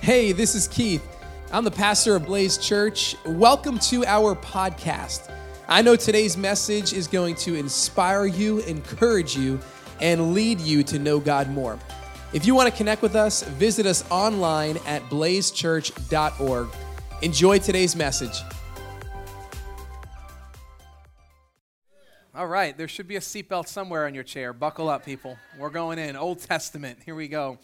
Hey, this is Keith. I'm the pastor of Blaze Church. Welcome to our podcast. I know today's message is going to inspire you, encourage you, and lead you to know God more. If you want to connect with us, visit us online at blazechurch.org. Enjoy today's message. All right, there should be a seatbelt somewhere on your chair. Buckle up, people. We're going in. Old Testament. Here we go.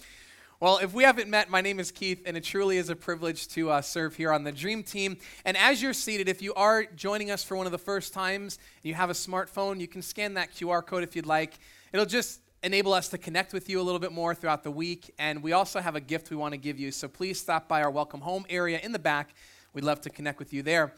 Well, if we haven't met, my name is Keith, and it truly is a privilege to uh, serve here on the Dream Team. And as you're seated, if you are joining us for one of the first times, you have a smartphone, you can scan that QR code if you'd like. It'll just enable us to connect with you a little bit more throughout the week. And we also have a gift we want to give you. So please stop by our welcome home area in the back. We'd love to connect with you there.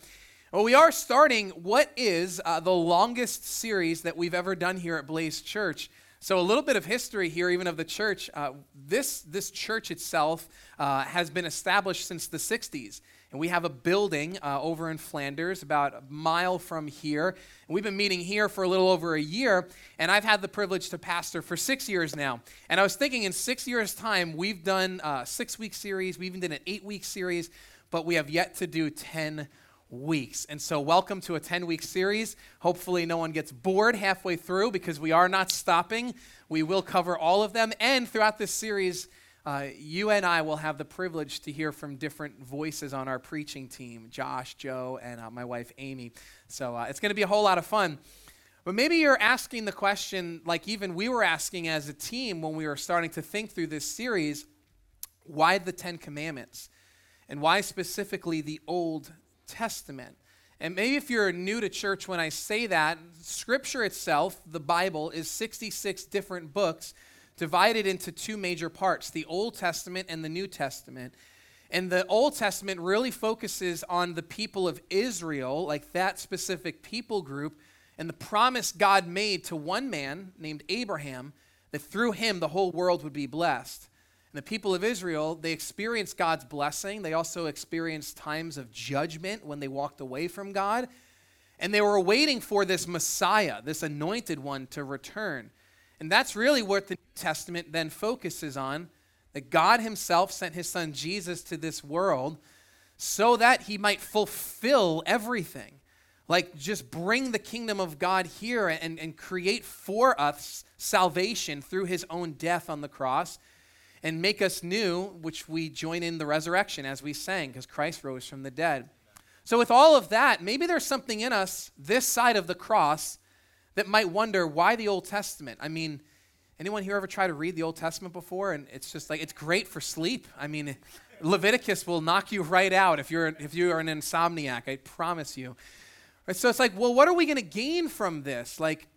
Well, we are starting what is uh, the longest series that we've ever done here at Blaze Church. So, a little bit of history here, even of the church. Uh, this, this church itself uh, has been established since the 60s. And we have a building uh, over in Flanders, about a mile from here. And we've been meeting here for a little over a year. And I've had the privilege to pastor for six years now. And I was thinking in six years' time, we've done a six week series, we even did an eight week series, but we have yet to do 10 weeks. And so, welcome to a 10 week series. Hopefully, no one gets bored halfway through because we are not stopping. We will cover all of them. And throughout this series, uh, you and I will have the privilege to hear from different voices on our preaching team Josh, Joe, and uh, my wife, Amy. So, uh, it's going to be a whole lot of fun. But maybe you're asking the question, like even we were asking as a team when we were starting to think through this series why the Ten Commandments? And why specifically the Old Testament. And maybe if you're new to church when I say that, Scripture itself, the Bible, is 66 different books divided into two major parts the Old Testament and the New Testament. And the Old Testament really focuses on the people of Israel, like that specific people group, and the promise God made to one man named Abraham that through him the whole world would be blessed. And the people of Israel, they experienced God's blessing. They also experienced times of judgment when they walked away from God. And they were waiting for this Messiah, this anointed one, to return. And that's really what the New Testament then focuses on that God Himself sent His Son Jesus to this world so that He might fulfill everything. Like, just bring the kingdom of God here and, and create for us salvation through His own death on the cross and make us new, which we join in the resurrection as we sang, because Christ rose from the dead. So, with all of that, maybe there's something in us this side of the cross that might wonder why the Old Testament? I mean, anyone here ever try to read the Old Testament before? And it's just like, it's great for sleep. I mean, Leviticus will knock you right out if you're, if you're an insomniac, I promise you. So it's like, well, what are we going to gain from this? Like,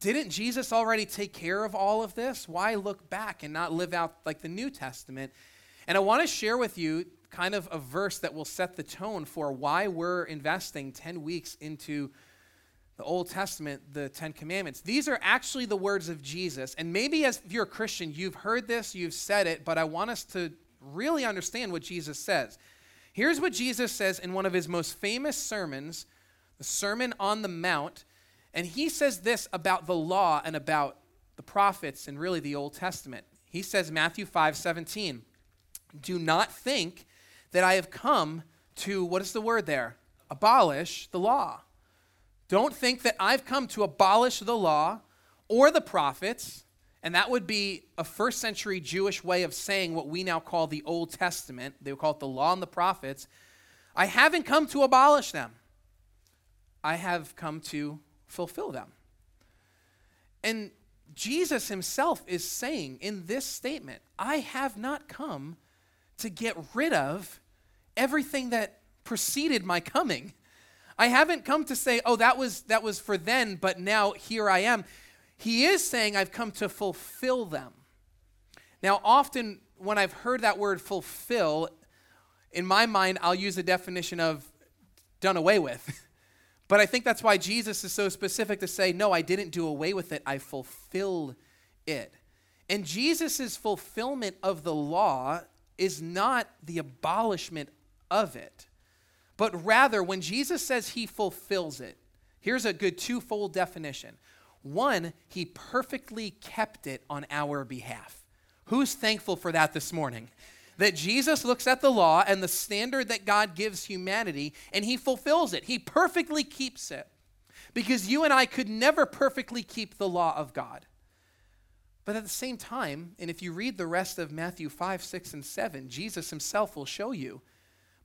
didn't Jesus already take care of all of this? Why look back and not live out like the New Testament? And I want to share with you kind of a verse that will set the tone for why we're investing 10 weeks into the Old Testament, the Ten Commandments. These are actually the words of Jesus. And maybe as if you're a Christian, you've heard this, you've said it, but I want us to really understand what Jesus says. Here's what Jesus says in one of his most famous sermons, the Sermon on the Mount. And he says this about the law and about the prophets and really the Old Testament. He says, Matthew 5 17, do not think that I have come to, what is the word there? Abolish the law. Don't think that I've come to abolish the law or the prophets. And that would be a first century Jewish way of saying what we now call the Old Testament. They would call it the law and the prophets. I haven't come to abolish them, I have come to fulfill them. And Jesus himself is saying in this statement, I have not come to get rid of everything that preceded my coming. I haven't come to say, oh, that was, that was for then, but now here I am. He is saying, I've come to fulfill them. Now, often when I've heard that word fulfill, in my mind, I'll use a definition of done away with. But I think that's why Jesus is so specific to say, No, I didn't do away with it, I fulfilled it. And Jesus' fulfillment of the law is not the abolishment of it, but rather when Jesus says he fulfills it, here's a good twofold definition. One, he perfectly kept it on our behalf. Who's thankful for that this morning? That Jesus looks at the law and the standard that God gives humanity and he fulfills it. He perfectly keeps it. Because you and I could never perfectly keep the law of God. But at the same time, and if you read the rest of Matthew 5, 6, and 7, Jesus himself will show you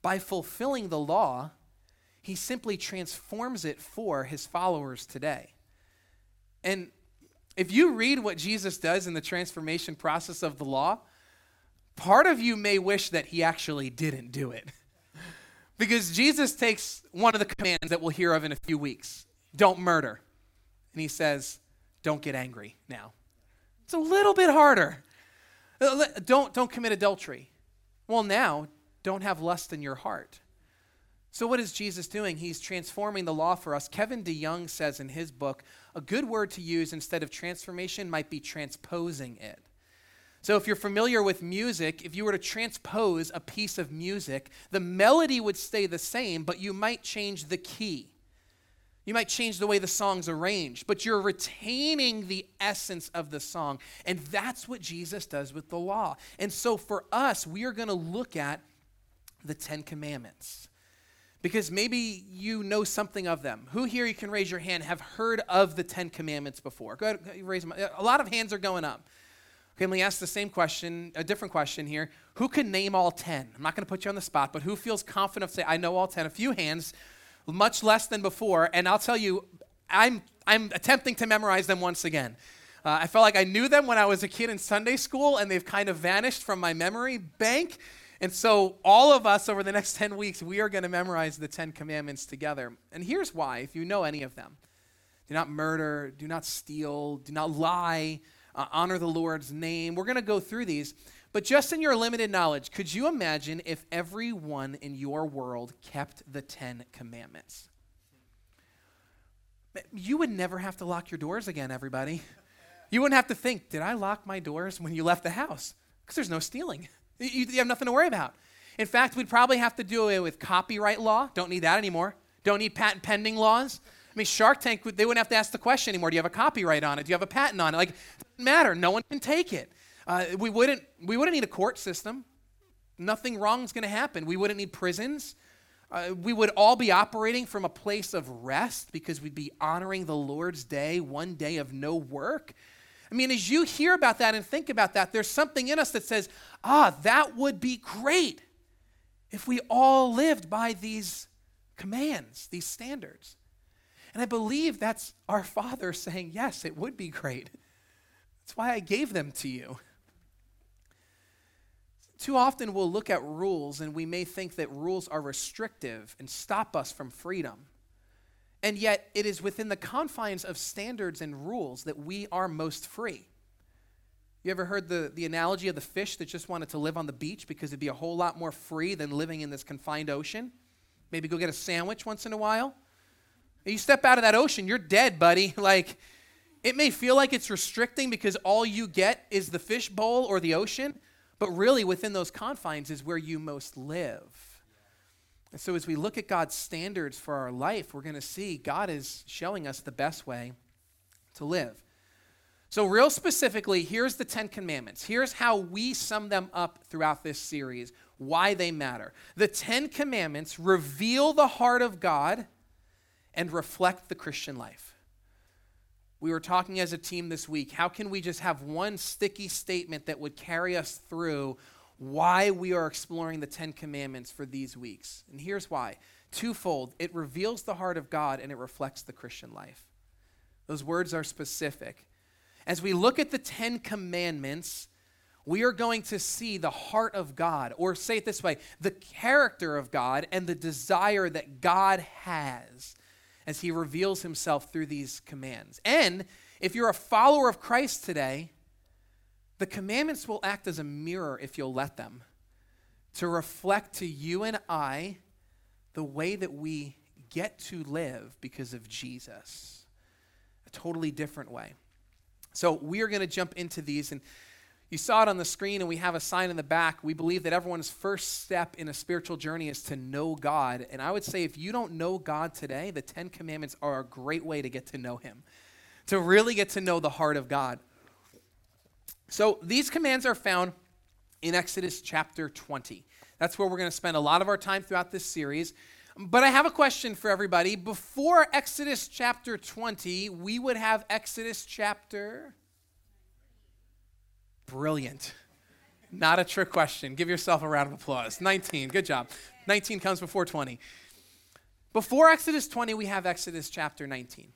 by fulfilling the law, he simply transforms it for his followers today. And if you read what Jesus does in the transformation process of the law, part of you may wish that he actually didn't do it. because Jesus takes one of the commands that we'll hear of in a few weeks don't murder. And he says, don't get angry now. It's a little bit harder. Uh, don't, don't commit adultery. Well, now, don't have lust in your heart. So, what is Jesus doing? He's transforming the law for us. Kevin DeYoung says in his book, a good word to use instead of transformation might be transposing it. So, if you're familiar with music, if you were to transpose a piece of music, the melody would stay the same, but you might change the key. You might change the way the song's arranged, but you're retaining the essence of the song. And that's what Jesus does with the law. And so, for us, we are going to look at the Ten Commandments because maybe you know something of them. Who here, you can raise your hand, have heard of the Ten Commandments before? Go ahead, raise them. A lot of hands are going up. Okay, let me ask the same question, a different question here. Who can name all 10? I'm not going to put you on the spot, but who feels confident to say, I know all 10? A few hands, much less than before, and I'll tell you, I'm, I'm attempting to memorize them once again. Uh, I felt like I knew them when I was a kid in Sunday school, and they've kind of vanished from my memory bank. And so, all of us over the next 10 weeks, we are going to memorize the 10 commandments together. And here's why, if you know any of them do not murder, do not steal, do not lie, uh, honor the Lord's name. We're going to go through these. But just in your limited knowledge, could you imagine if everyone in your world kept the 10 commandments? You would never have to lock your doors again, everybody. You wouldn't have to think, did I lock my doors when you left the house? Because there's no stealing. You, you have nothing to worry about. In fact, we'd probably have to do it with copyright law. Don't need that anymore. Don't need patent pending laws. I mean, Shark Tank, they wouldn't have to ask the question anymore. Do you have a copyright on it? Do you have a patent on it? Like, it doesn't matter. No one can take it. Uh, we, wouldn't, we wouldn't need a court system. Nothing wrong is going to happen. We wouldn't need prisons. Uh, we would all be operating from a place of rest because we'd be honoring the Lord's day, one day of no work. I mean, as you hear about that and think about that, there's something in us that says, ah, that would be great if we all lived by these commands, these standards. And I believe that's our Father saying, yes, it would be great. That's why I gave them to you. Too often we'll look at rules and we may think that rules are restrictive and stop us from freedom. And yet, it is within the confines of standards and rules that we are most free. You ever heard the, the analogy of the fish that just wanted to live on the beach because it'd be a whole lot more free than living in this confined ocean? Maybe go get a sandwich once in a while? You step out of that ocean, you're dead, buddy. Like, it may feel like it's restricting because all you get is the fishbowl or the ocean, but really within those confines is where you most live. And so, as we look at God's standards for our life, we're going to see God is showing us the best way to live. So, real specifically, here's the Ten Commandments. Here's how we sum them up throughout this series, why they matter. The Ten Commandments reveal the heart of God and reflect the Christian life. We were talking as a team this week. How can we just have one sticky statement that would carry us through why we are exploring the Ten Commandments for these weeks. And here's why twofold it reveals the heart of God and it reflects the Christian life. Those words are specific. As we look at the Ten Commandments, we are going to see the heart of God, or say it this way the character of God and the desire that God has as He reveals Himself through these commands. And if you're a follower of Christ today, the commandments will act as a mirror if you'll let them to reflect to you and I the way that we get to live because of Jesus. A totally different way. So we are going to jump into these and you saw it on the screen and we have a sign in the back. We believe that everyone's first step in a spiritual journey is to know God. And I would say if you don't know God today, the 10 commandments are a great way to get to know him. To really get to know the heart of God. So these commands are found in Exodus chapter 20. That's where we're going to spend a lot of our time throughout this series. But I have a question for everybody. Before Exodus chapter 20, we would have Exodus chapter. Brilliant. Not a trick question. Give yourself a round of applause. 19. Good job. 19 comes before 20. Before Exodus 20, we have Exodus chapter 19.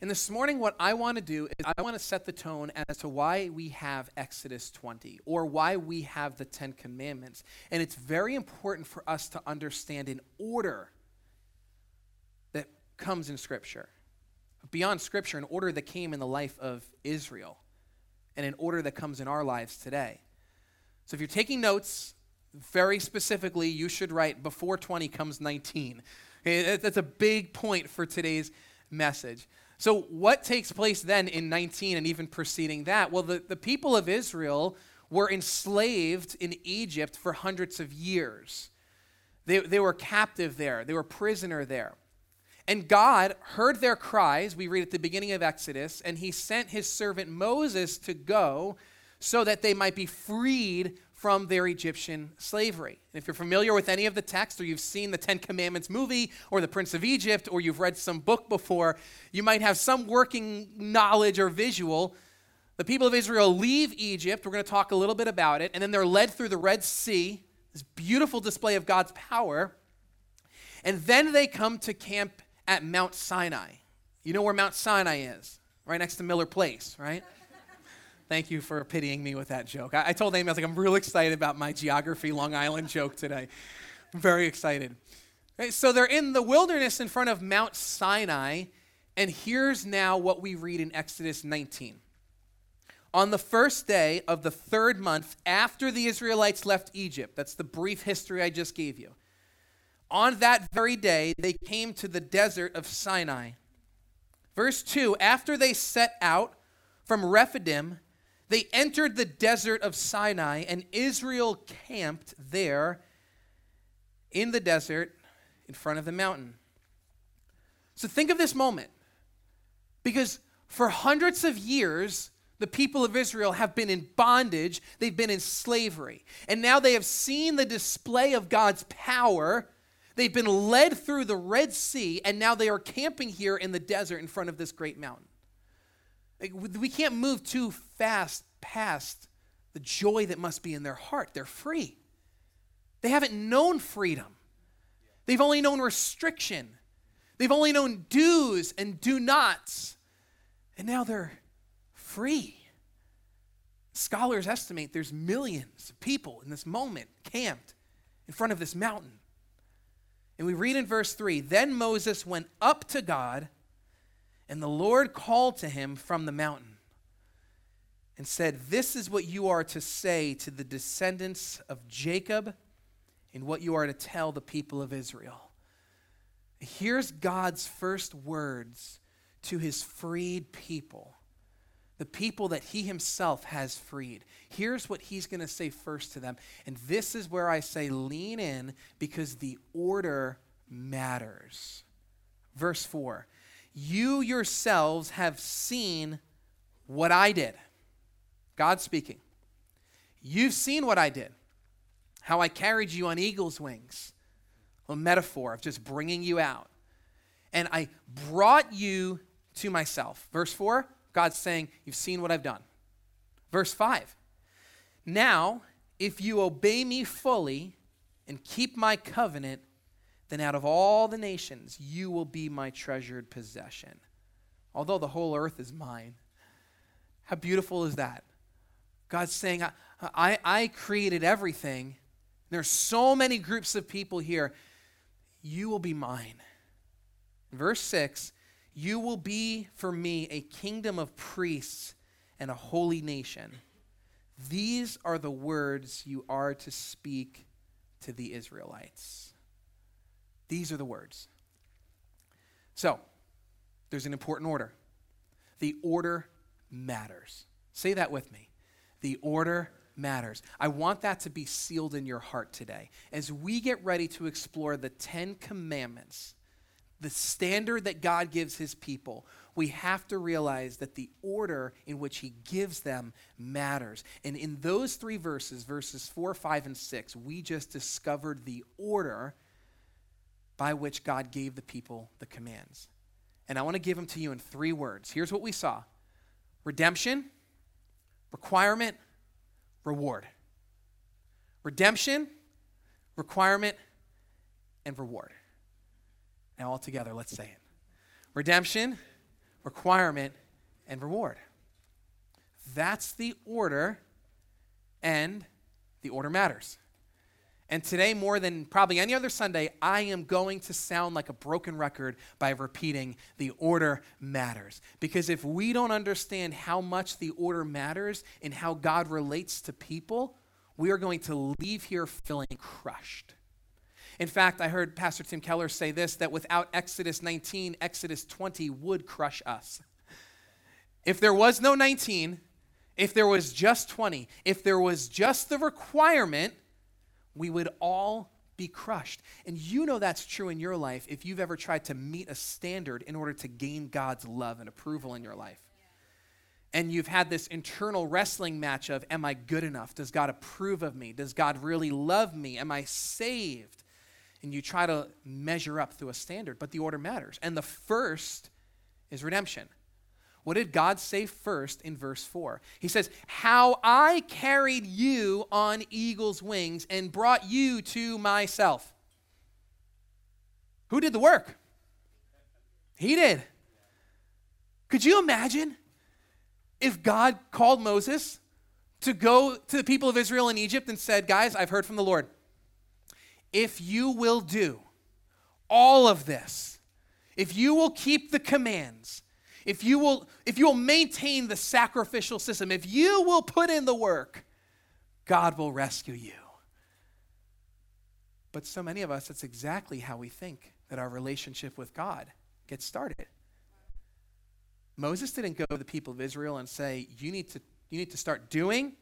And this morning, what I want to do is I want to set the tone as to why we have Exodus 20 or why we have the Ten Commandments. And it's very important for us to understand an order that comes in Scripture. Beyond Scripture, an order that came in the life of Israel and an order that comes in our lives today. So if you're taking notes, very specifically, you should write before 20 comes 19. Eh, eh, that's a big point for today's message. So, what takes place then in 19 and even preceding that? Well, the, the people of Israel were enslaved in Egypt for hundreds of years. They, they were captive there, they were prisoner there. And God heard their cries, we read at the beginning of Exodus, and he sent his servant Moses to go so that they might be freed from their Egyptian slavery. And if you're familiar with any of the text, or you've seen the Ten Commandments movie, or the Prince of Egypt, or you've read some book before, you might have some working knowledge or visual. The people of Israel leave Egypt. We're going to talk a little bit about it. And then they're led through the Red Sea, this beautiful display of God's power. And then they come to camp at Mount Sinai. You know where Mount Sinai is? Right next to Miller Place, right? Thank you for pitying me with that joke. I, I told Amy, I was like, I'm real excited about my geography Long Island joke today. I'm very excited. Right, so they're in the wilderness in front of Mount Sinai, and here's now what we read in Exodus 19. On the first day of the third month after the Israelites left Egypt, that's the brief history I just gave you. On that very day, they came to the desert of Sinai. Verse 2 After they set out from Rephidim, they entered the desert of Sinai, and Israel camped there in the desert in front of the mountain. So think of this moment. Because for hundreds of years, the people of Israel have been in bondage, they've been in slavery. And now they have seen the display of God's power. They've been led through the Red Sea, and now they are camping here in the desert in front of this great mountain. We can't move too fast past the joy that must be in their heart. They're free. They haven't known freedom, they've only known restriction. They've only known do's and do nots. And now they're free. Scholars estimate there's millions of people in this moment camped in front of this mountain. And we read in verse 3 Then Moses went up to God and the Lord called to him from the mountain and said, This is what you are to say to the descendants of Jacob and what you are to tell the people of Israel. Here's God's first words to his freed people, the people that he himself has freed. Here's what he's going to say first to them. And this is where I say lean in because the order matters. Verse 4 you yourselves have seen what I did. God speaking. You've seen what I did, how I carried you on eagle's wings, a metaphor of just bringing you out. And I brought you to myself. Verse 4, God's saying, You've seen what I've done. Verse 5, now, if you obey me fully and keep my covenant, then out of all the nations you will be my treasured possession. Although the whole earth is mine. How beautiful is that? God's saying, I, I, created everything. There's so many groups of people here. You will be mine. Verse 6 You will be for me a kingdom of priests and a holy nation. These are the words you are to speak to the Israelites. These are the words. So, there's an important order. The order matters. Say that with me. The order matters. I want that to be sealed in your heart today. As we get ready to explore the Ten Commandments, the standard that God gives his people, we have to realize that the order in which he gives them matters. And in those three verses, verses 4, 5, and 6, we just discovered the order by which God gave the people the commands. And I want to give them to you in three words. Here's what we saw redemption, requirement, reward. Redemption, requirement, and reward. Now, all together, let's say it redemption, requirement, and reward. That's the order, and the order matters. And today, more than probably any other Sunday, I am going to sound like a broken record by repeating the order matters. Because if we don't understand how much the order matters and how God relates to people, we are going to leave here feeling crushed. In fact, I heard Pastor Tim Keller say this that without Exodus 19, Exodus 20 would crush us. If there was no 19, if there was just 20, if there was just the requirement, we would all be crushed. And you know that's true in your life if you've ever tried to meet a standard in order to gain God's love and approval in your life. And you've had this internal wrestling match of, Am I good enough? Does God approve of me? Does God really love me? Am I saved? And you try to measure up through a standard, but the order matters. And the first is redemption. What did God say first in verse 4? He says, How I carried you on eagle's wings and brought you to myself. Who did the work? He did. Could you imagine if God called Moses to go to the people of Israel in Egypt and said, Guys, I've heard from the Lord. If you will do all of this, if you will keep the commands, if you will if you will maintain the sacrificial system, if you will put in the work, God will rescue you. But so many of us, that's exactly how we think that our relationship with God gets started. Moses didn't go to the people of Israel and say, You need to, you need to start doing,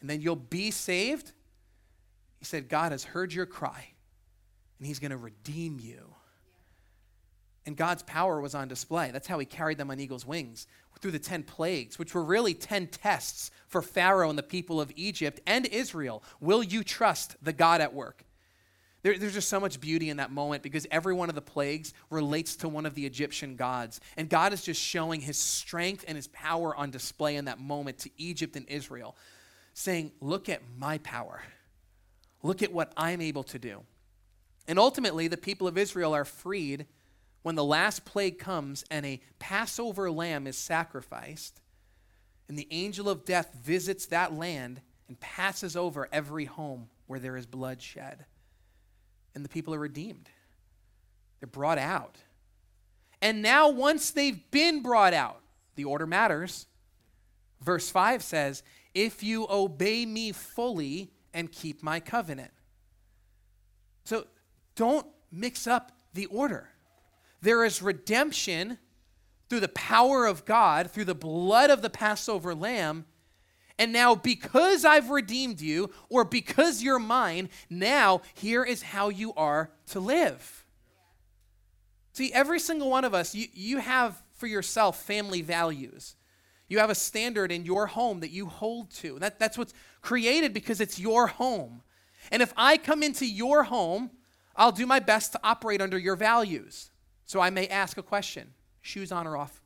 and then you'll be saved. He said, God has heard your cry, and he's going to redeem you. And God's power was on display. That's how he carried them on eagle's wings through the 10 plagues, which were really 10 tests for Pharaoh and the people of Egypt and Israel. Will you trust the God at work? There, there's just so much beauty in that moment because every one of the plagues relates to one of the Egyptian gods. And God is just showing his strength and his power on display in that moment to Egypt and Israel, saying, Look at my power. Look at what I'm able to do. And ultimately, the people of Israel are freed when the last plague comes and a Passover lamb is sacrificed, and the angel of death visits that land and passes over every home where there is bloodshed. And the people are redeemed. They're brought out. And now, once they've been brought out, the order matters. Verse 5 says, If you obey me fully and keep my covenant. So don't mix up the order. There is redemption through the power of God, through the blood of the Passover lamb. And now, because I've redeemed you, or because you're mine, now here is how you are to live. See, every single one of us, you, you have for yourself family values. You have a standard in your home that you hold to. That, that's what's created because it's your home. And if I come into your home, I'll do my best to operate under your values. So I may ask a question shoes on or off?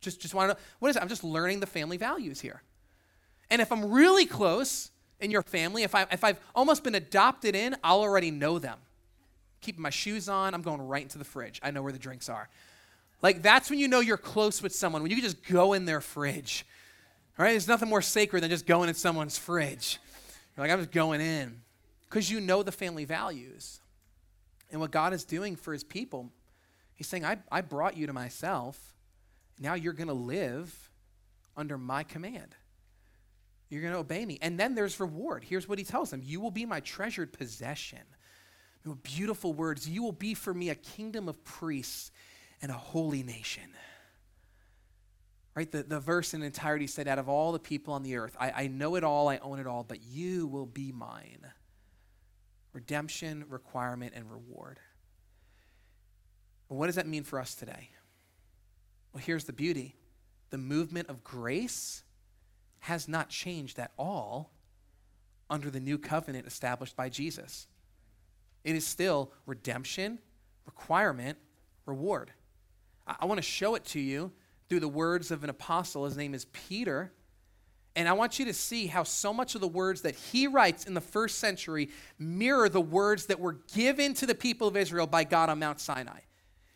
Just, just want to know what is it? I'm just learning the family values here. And if I'm really close in your family, if, I, if I've almost been adopted in, I'll already know them. Keeping my shoes on, I'm going right into the fridge. I know where the drinks are. Like, that's when you know you're close with someone, when you can just go in their fridge. Right? There's nothing more sacred than just going in someone's fridge. You're like, I'm just going in. Because you know the family values. And what God is doing for his people He's saying, I, I brought you to myself. Now you're going to live under my command. You're going to obey me. And then there's reward. Here's what he tells them You will be my treasured possession. Beautiful words. You will be for me a kingdom of priests and a holy nation. Right? The, the verse in entirety said, Out of all the people on the earth, I, I know it all, I own it all, but you will be mine. Redemption, requirement, and reward. what does that mean for us today? Well, here's the beauty the movement of grace has not changed at all under the new covenant established by Jesus. It is still redemption, requirement, reward. I, I want to show it to you through the words of an apostle. His name is Peter. And I want you to see how so much of the words that he writes in the first century mirror the words that were given to the people of Israel by God on Mount Sinai.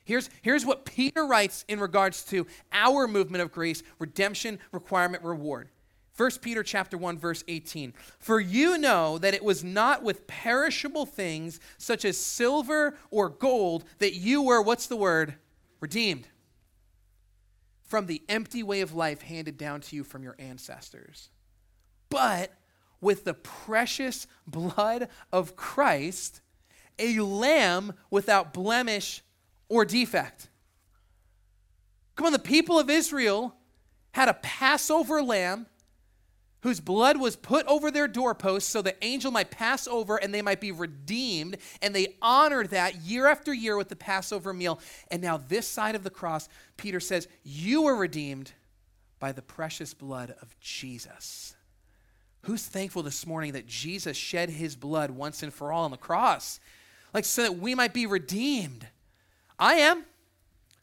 Here's, here's what Peter writes in regards to our movement of grace, redemption, requirement, reward. 1 Peter chapter 1 verse 18. For you know that it was not with perishable things such as silver or gold that you were what's the word? redeemed from the empty way of life handed down to you from your ancestors. But with the precious blood of Christ, a lamb without blemish or defect. Come on, the people of Israel had a Passover lamb whose blood was put over their doorposts so the angel might pass over and they might be redeemed. And they honored that year after year with the Passover meal. And now, this side of the cross, Peter says, You were redeemed by the precious blood of Jesus. Who's thankful this morning that Jesus shed his blood once and for all on the cross? Like, so that we might be redeemed. I am,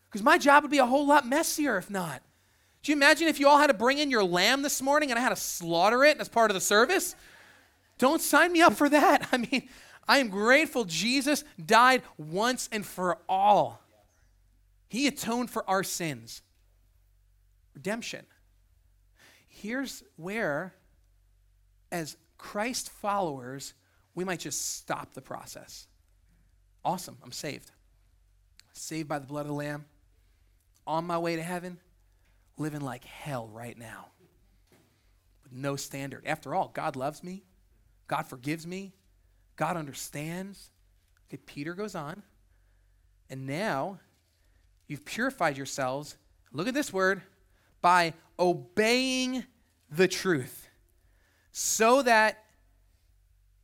because my job would be a whole lot messier if not. Do you imagine if you all had to bring in your lamb this morning and I had to slaughter it as part of the service? Don't sign me up for that. I mean, I am grateful Jesus died once and for all. He atoned for our sins. Redemption. Here's where, as Christ followers, we might just stop the process. Awesome, I'm saved. Saved by the blood of the Lamb. On my way to heaven living like hell right now with no standard. After all, God loves me, God forgives me, God understands. Okay, Peter goes on, and now you've purified yourselves. Look at this word by obeying the truth, so that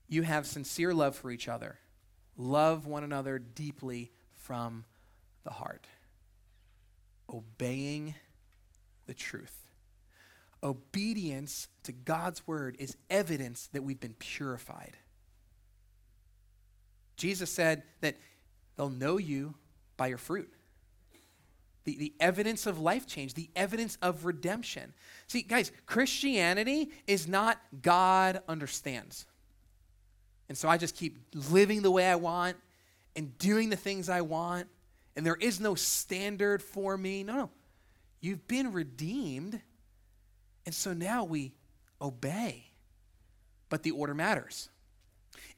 you have sincere love for each other. Love one another deeply from the heart. Obeying the truth. Obedience to God's word is evidence that we've been purified. Jesus said that they'll know you by your fruit. The, the evidence of life change, the evidence of redemption. See, guys, Christianity is not God understands. And so I just keep living the way I want and doing the things I want, and there is no standard for me. No, no. You've been redeemed. And so now we obey. But the order matters.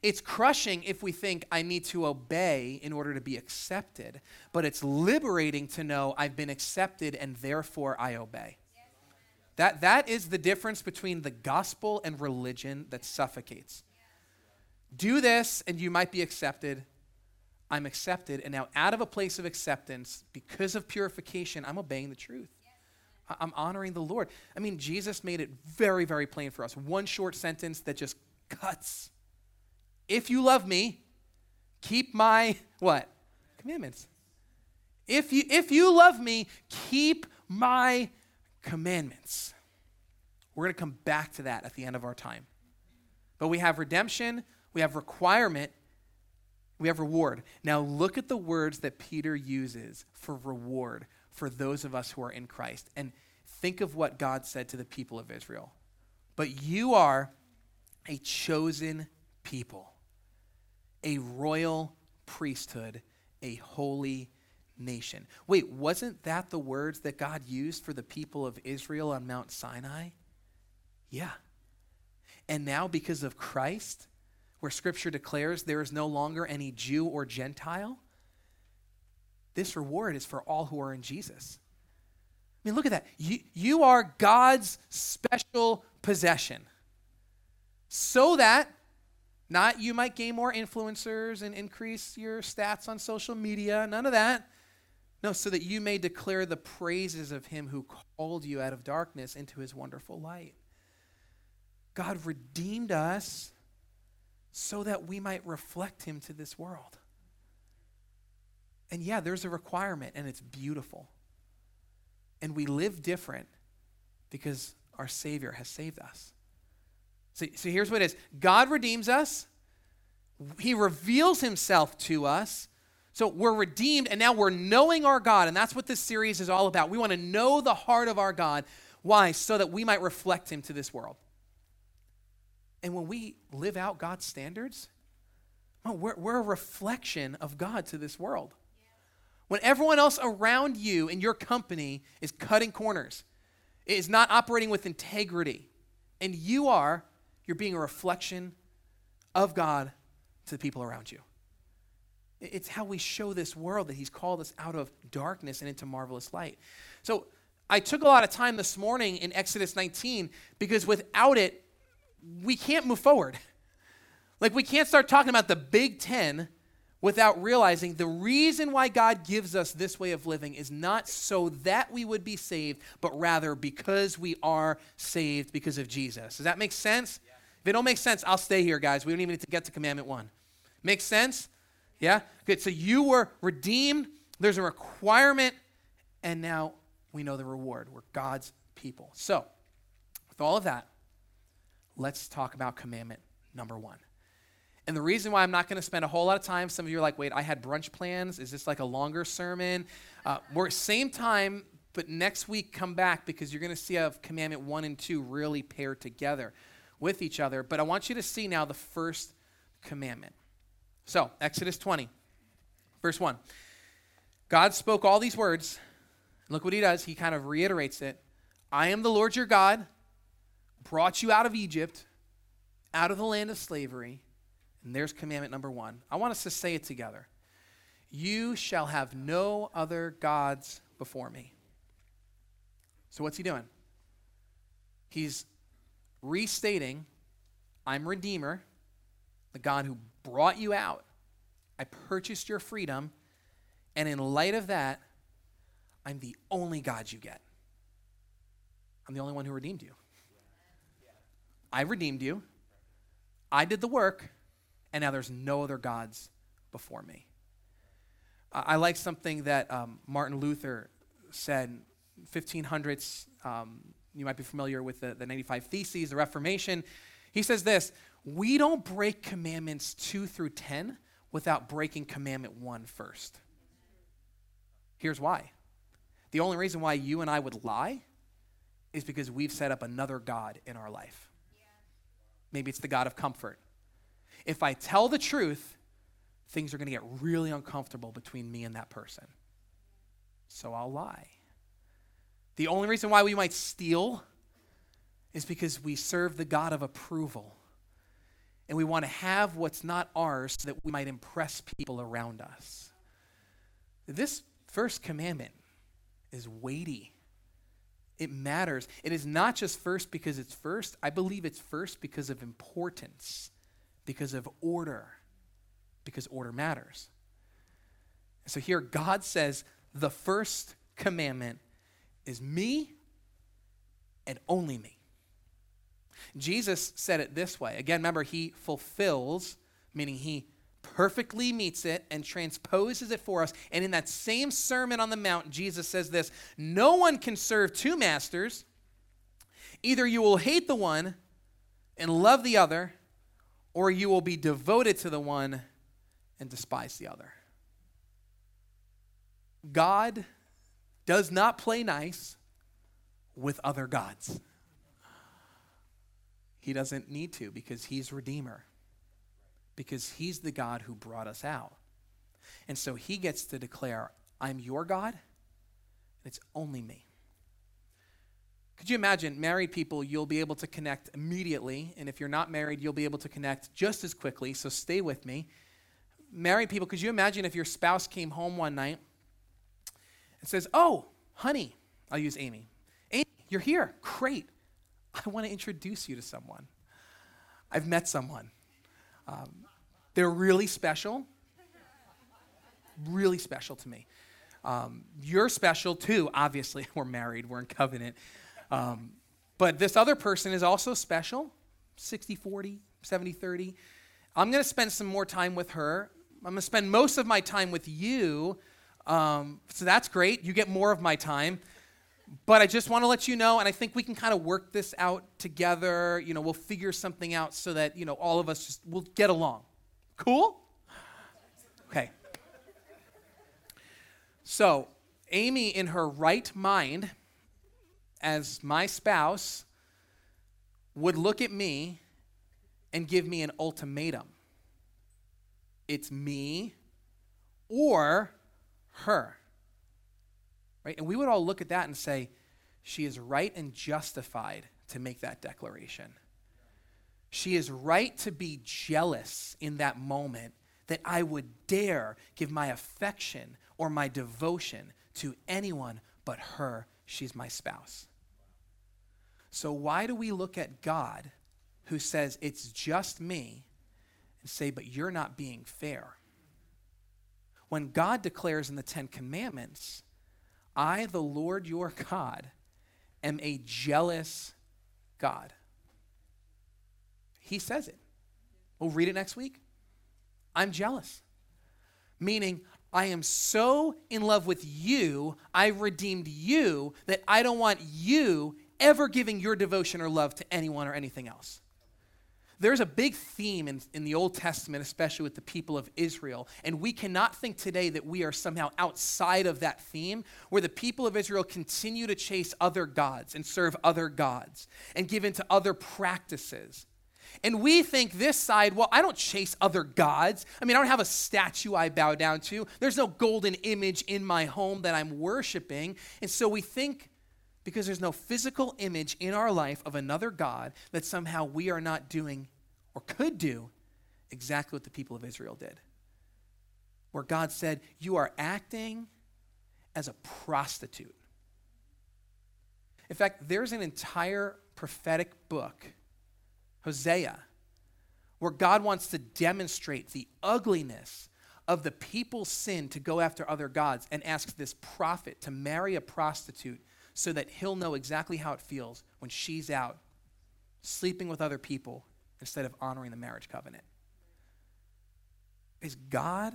It's crushing if we think I need to obey in order to be accepted, but it's liberating to know I've been accepted and therefore I obey. That, that is the difference between the gospel and religion that suffocates. Do this and you might be accepted. I'm accepted. And now, out of a place of acceptance, because of purification, I'm obeying the truth. I'm honoring the Lord. I mean, Jesus made it very, very plain for us. One short sentence that just cuts. If you love me, keep my what? Commandments. If you if you love me, keep my commandments. We're going to come back to that at the end of our time. But we have redemption, we have requirement, we have reward. Now look at the words that Peter uses for reward for those of us who are in Christ. And think of what God said to the people of Israel. But you are a chosen people, a royal priesthood, a holy nation. Wait, wasn't that the words that God used for the people of Israel on Mount Sinai? Yeah. And now, because of Christ, where Scripture declares there is no longer any Jew or Gentile, this reward is for all who are in Jesus. I mean, look at that. You, you are God's special possession. So that not you might gain more influencers and increase your stats on social media, none of that. No, so that you may declare the praises of him who called you out of darkness into his wonderful light. God redeemed us so that we might reflect him to this world. And yeah, there's a requirement, and it's beautiful. And we live different because our Savior has saved us. So, so here's what it is God redeems us, He reveals Himself to us. So we're redeemed, and now we're knowing our God, and that's what this series is all about. We want to know the heart of our God. Why? So that we might reflect Him to this world. And when we live out God's standards, well, we're, we're a reflection of God to this world. When everyone else around you in your company is cutting corners, is not operating with integrity, and you are, you're being a reflection of God to the people around you. It's how we show this world that He's called us out of darkness and into marvelous light. So I took a lot of time this morning in Exodus 19 because without it, we can't move forward. Like, we can't start talking about the Big Ten without realizing the reason why God gives us this way of living is not so that we would be saved, but rather because we are saved because of Jesus. Does that make sense? Yeah. If it don't make sense, I'll stay here, guys. We don't even need to get to commandment one. Make sense? Yeah? Good. So you were redeemed, there's a requirement, and now we know the reward. We're God's people. So, with all of that, let's talk about commandment number one. And the reason why I'm not going to spend a whole lot of time, some of you are like, wait, I had brunch plans. Is this like a longer sermon? Uh, we're same time, but next week come back because you're going to see how commandment one and two really pair together with each other. But I want you to see now the first commandment. So, Exodus 20, verse 1. God spoke all these words. Look what he does. He kind of reiterates it. I am the Lord your God, brought you out of Egypt, out of the land of slavery. And there's commandment number one. I want us to say it together. You shall have no other gods before me. So, what's he doing? He's restating I'm Redeemer, the God who brought you out. I purchased your freedom. And in light of that, I'm the only God you get. I'm the only one who redeemed you. I redeemed you. I did the work and now there's no other gods before me. I like something that um, Martin Luther said, 1500s. Um, you might be familiar with the, the 95 Theses, the Reformation. He says this We don't break commandments 2 through 10 without breaking commandment 1 first. Here's why. The only reason why you and I would lie is because we've set up another God in our life. Maybe it's the God of comfort if I tell the truth, things are going to get really uncomfortable between me and that person. So I'll lie. The only reason why we might steal is because we serve the God of approval. And we want to have what's not ours so that we might impress people around us. This first commandment is weighty. It matters. It is not just first because it's first. I believe it's first because of importance because of order, because order matters. So here, God says the first commandment is me and only me. Jesus said it this way. Again, remember, he fulfills, meaning he perfectly meets it and transposes it for us. And in that same Sermon on the Mount, Jesus says this No one can serve two masters. Either you will hate the one and love the other, or you will be devoted to the one and despise the other. God does not play nice with other gods. He doesn't need to because he's Redeemer, because he's the God who brought us out. And so he gets to declare, I'm your God, and it's only me. Could you imagine married people, you'll be able to connect immediately. And if you're not married, you'll be able to connect just as quickly. So stay with me. Married people, could you imagine if your spouse came home one night and says, Oh, honey, I'll use Amy. Amy, you're here. Great. I want to introduce you to someone. I've met someone. Um, they're really special. Really special to me. Um, you're special too, obviously. We're married, we're in covenant. Um, but this other person is also special 60 40, 70 30. I'm going to spend some more time with her. I'm going to spend most of my time with you, Um, so that's great. You get more of my time. But I just want to let you know, and I think we can kind of work this out together. You know, we'll figure something out so that, you know, all of us just will get along. Cool? Okay. So, Amy, in her right mind, as my spouse, would look at me and give me an ultimatum it's me or her. Right? And we would all look at that and say, she is right and justified to make that declaration. She is right to be jealous in that moment that I would dare give my affection or my devotion to anyone but her. She's my spouse. So, why do we look at God who says, It's just me, and say, But you're not being fair? When God declares in the Ten Commandments, I, the Lord your God, am a jealous God. He says it. We'll read it next week. I'm jealous. Meaning, I am so in love with you, I redeemed you, that I don't want you ever giving your devotion or love to anyone or anything else. There's a big theme in, in the Old Testament, especially with the people of Israel, and we cannot think today that we are somehow outside of that theme, where the people of Israel continue to chase other gods and serve other gods and give into other practices. And we think this side, well, I don't chase other gods. I mean, I don't have a statue I bow down to. There's no golden image in my home that I'm worshiping. And so we think because there's no physical image in our life of another God that somehow we are not doing or could do exactly what the people of Israel did. Where God said, You are acting as a prostitute. In fact, there's an entire prophetic book, Hosea, where God wants to demonstrate the ugliness of the people's sin to go after other gods and asks this prophet to marry a prostitute so that he'll know exactly how it feels when she's out sleeping with other people instead of honoring the marriage covenant. Is God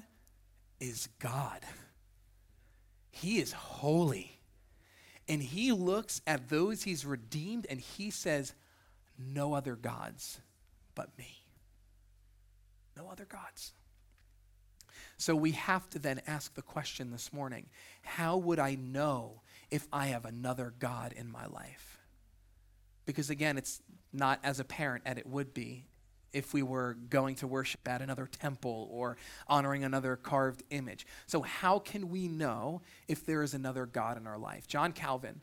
is God. He is holy. And he looks at those he's redeemed and he says, No other gods but me. No other gods. So we have to then ask the question this morning how would I know if I have another God in my life. Because again, it's not as apparent as it would be if we were going to worship at another temple or honoring another carved image. So, how can we know if there is another God in our life? John Calvin,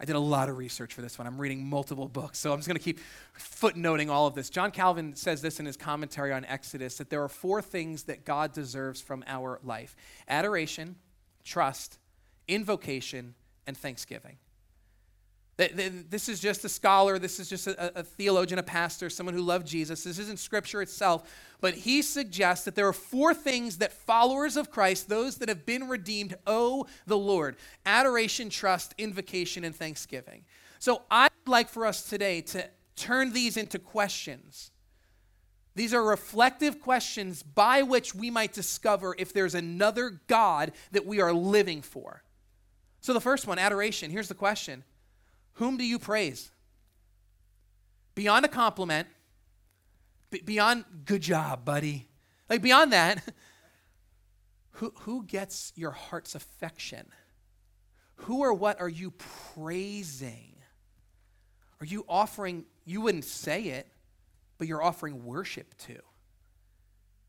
I did a lot of research for this one. I'm reading multiple books, so I'm just going to keep footnoting all of this. John Calvin says this in his commentary on Exodus that there are four things that God deserves from our life adoration, trust, invocation, and thanksgiving. This is just a scholar, this is just a, a, theologian, a pastor, someone who loved Jesus. This isn't scripture itself, but he suggests that there are four things that followers of Christ, those that have been redeemed, owe the Lord adoration, trust, invocation, and thanksgiving. So I'd like for us today to turn these into questions. These are reflective questions by which we might discover if there's another God that we are living for. So, the first one, adoration. Here's the question Whom do you praise? Beyond a compliment, beyond good job, buddy. Like, beyond that, who, who gets your heart's affection? Who or what are you praising? Are you offering, you wouldn't say it, but you're offering worship to?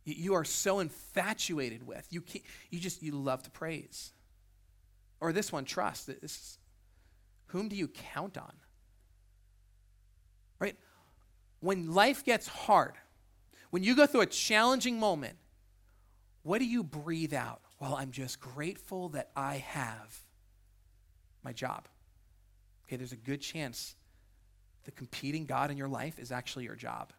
You are so infatuated with. You, you just, you love to praise. Or this one, trust. This, whom do you count on? Right? When life gets hard, when you go through a challenging moment, what do you breathe out? Well, I'm just grateful that I have my job. Okay, there's a good chance the competing God in your life is actually your job.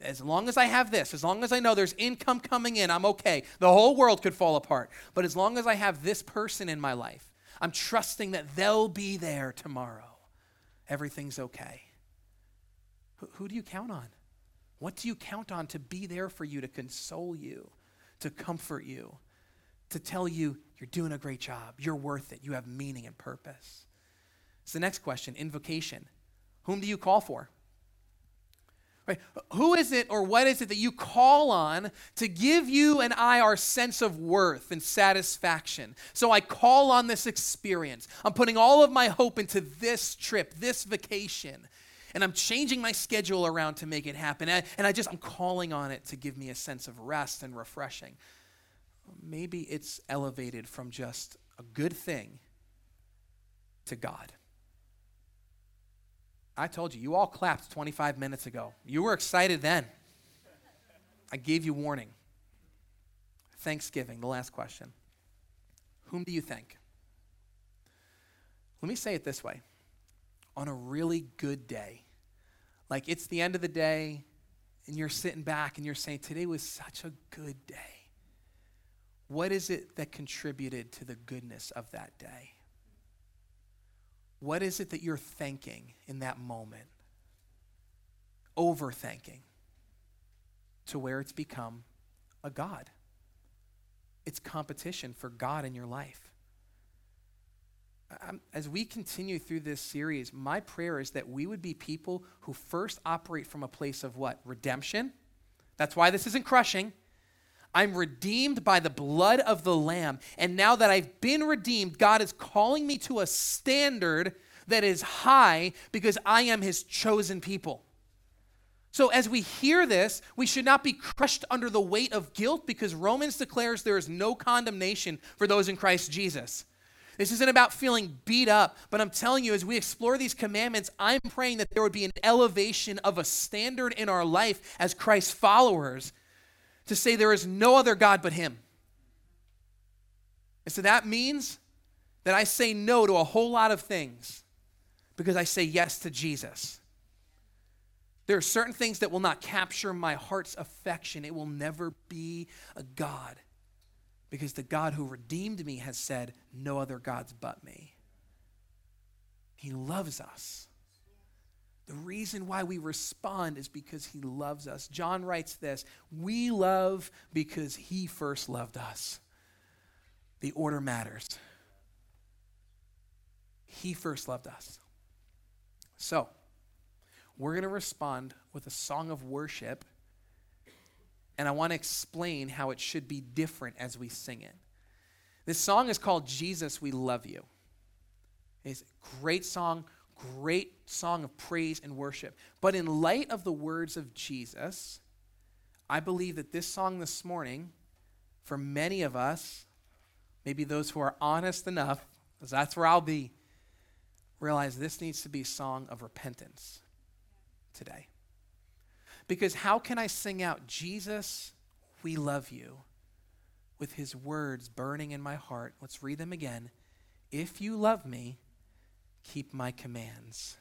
As long as I have this, as long as I know there's income coming in, I'm okay. The whole world could fall apart. But as long as I have this person in my life, I'm trusting that they'll be there tomorrow. Everything's okay. Who, who do you count on? What do you count on to be there for you, to console you, to comfort you, to tell you you're doing a great job, you're worth it, you have meaning and purpose. So the next question, invocation. Whom do you call for? Right? Who is it or what is it that you call on to give you and I our sense of worth and satisfaction? So I call on this experience. I'm putting all of my hope into this trip, this vacation, and I'm changing my schedule around to make it happen. And I just, I'm calling on it to give me a sense of rest and refreshing. Maybe it's elevated from just a good thing to God. I told you, you all clapped 25 minutes ago. You were excited then. I gave you warning. Thanksgiving, the last question. Whom do you thank? Let me say it this way on a really good day, like it's the end of the day, and you're sitting back and you're saying, Today was such a good day. What is it that contributed to the goodness of that day? What is it that you're thinking in that moment? Overthinking to where it's become a God. It's competition for God in your life. as we continue through this series, my prayer is that we would be people who first operate from a place of what? Redemption. That's why this isn't crushing. I'm redeemed by the blood of the Lamb. And now that I've been redeemed, God is calling me to a standard that is high because I am his chosen people. So, as we hear this, we should not be crushed under the weight of guilt because Romans declares there is no condemnation for those in Christ Jesus. This isn't about feeling beat up, but I'm telling you, as we explore these commandments, I'm praying that there would be an elevation of a standard in our life as Christ's followers to say there is no other God but Him. And so that means that I say no to a whole lot of things because I say yes to Jesus. There are certain things that will not capture my heart's affection. It will never be a God because the God who redeemed me has said, No other gods but me. He loves us. The reason why we respond is because he loves us. John writes this We love because he first loved us. The order matters. He first loved us. So, we're going to respond with a song of worship, and I want to explain how it should be different as we sing it. This song is called Jesus, We Love You. It's a great song, great song of praise and worship. But in light of the words of Jesus, I believe that this song this morning, for many of us, maybe those who are honest enough, because that's where I'll be, realize this needs to be a song of repentance today. Because how can I sing out, Jesus, we love you, with his words burning in my heart? Let's read them again. If you love me, keep my commands.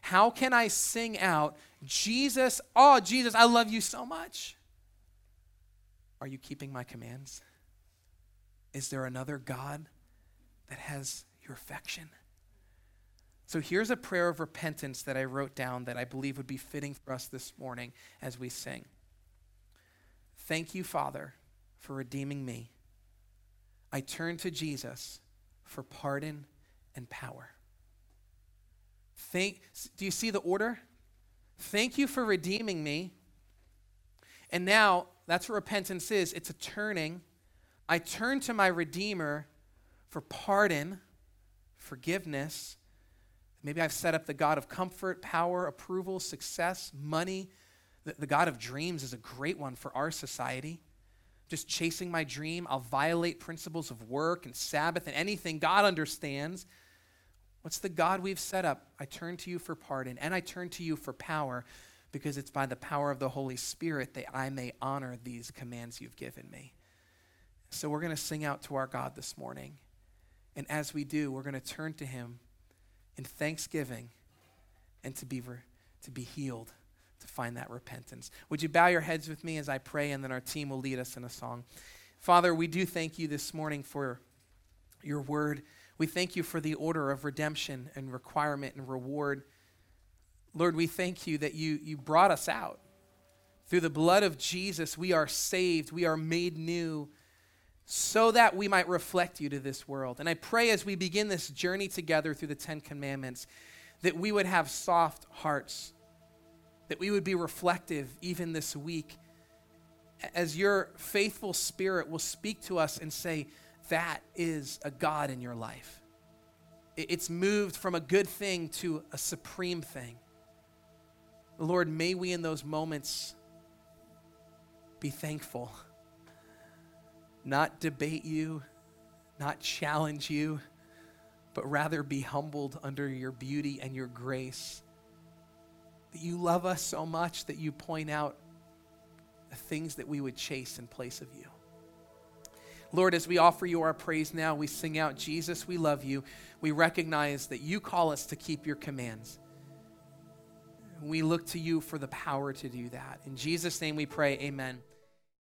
How can I sing out, Jesus, oh, Jesus, I love you so much? Are you keeping my commands? Is there another God that has your affection? So here's a prayer of repentance that I wrote down that I believe would be fitting for us this morning as we sing. Thank you, Father, for redeeming me. I turn to Jesus for pardon and power. Thank, do you see the order? Thank you for redeeming me. And now, that's what repentance is it's a turning. I turn to my Redeemer for pardon, forgiveness, Maybe I've set up the God of comfort, power, approval, success, money. The, the, God of dreams is a great one for our society. Just chasing my dream, I'll violate principles of work and Sabbath and anything God understands. What's the God we've set up? I turn to you for pardon and I turn to you for power because it's by the power of the Holy Spirit that I may honor these commands you've given me. So we're going to sing out to our God this morning. And as we do, we're going to turn to him in thanksgiving and to be, to be healed, to find that repentance. Would you bow your heads with me as I pray, and then our team will lead us in a song? Father, we do thank you this morning for your word. We thank you for the order of redemption and requirement and reward. Lord, we thank you that you, you brought us out. Through the blood of Jesus, we are saved, we are made new so that we might reflect you to this world. And I pray as we begin this journey together through the Ten Commandments that we would have soft hearts, that we would be reflective even this week as your faithful spirit will speak to us and say, That is a God in your life. It's moved from a good thing to a supreme thing. Lord, may we in those moments be thankful not debate you, not challenge you, but rather be humbled under your beauty and your grace. That you love us so much that you point out the things that we would chase in place of you. Lord, as we offer you our praise now, we sing out, Jesus, we love you. We recognize that you call us to keep your commands. We look to you for the power to do that. In Jesus' name we pray, amen.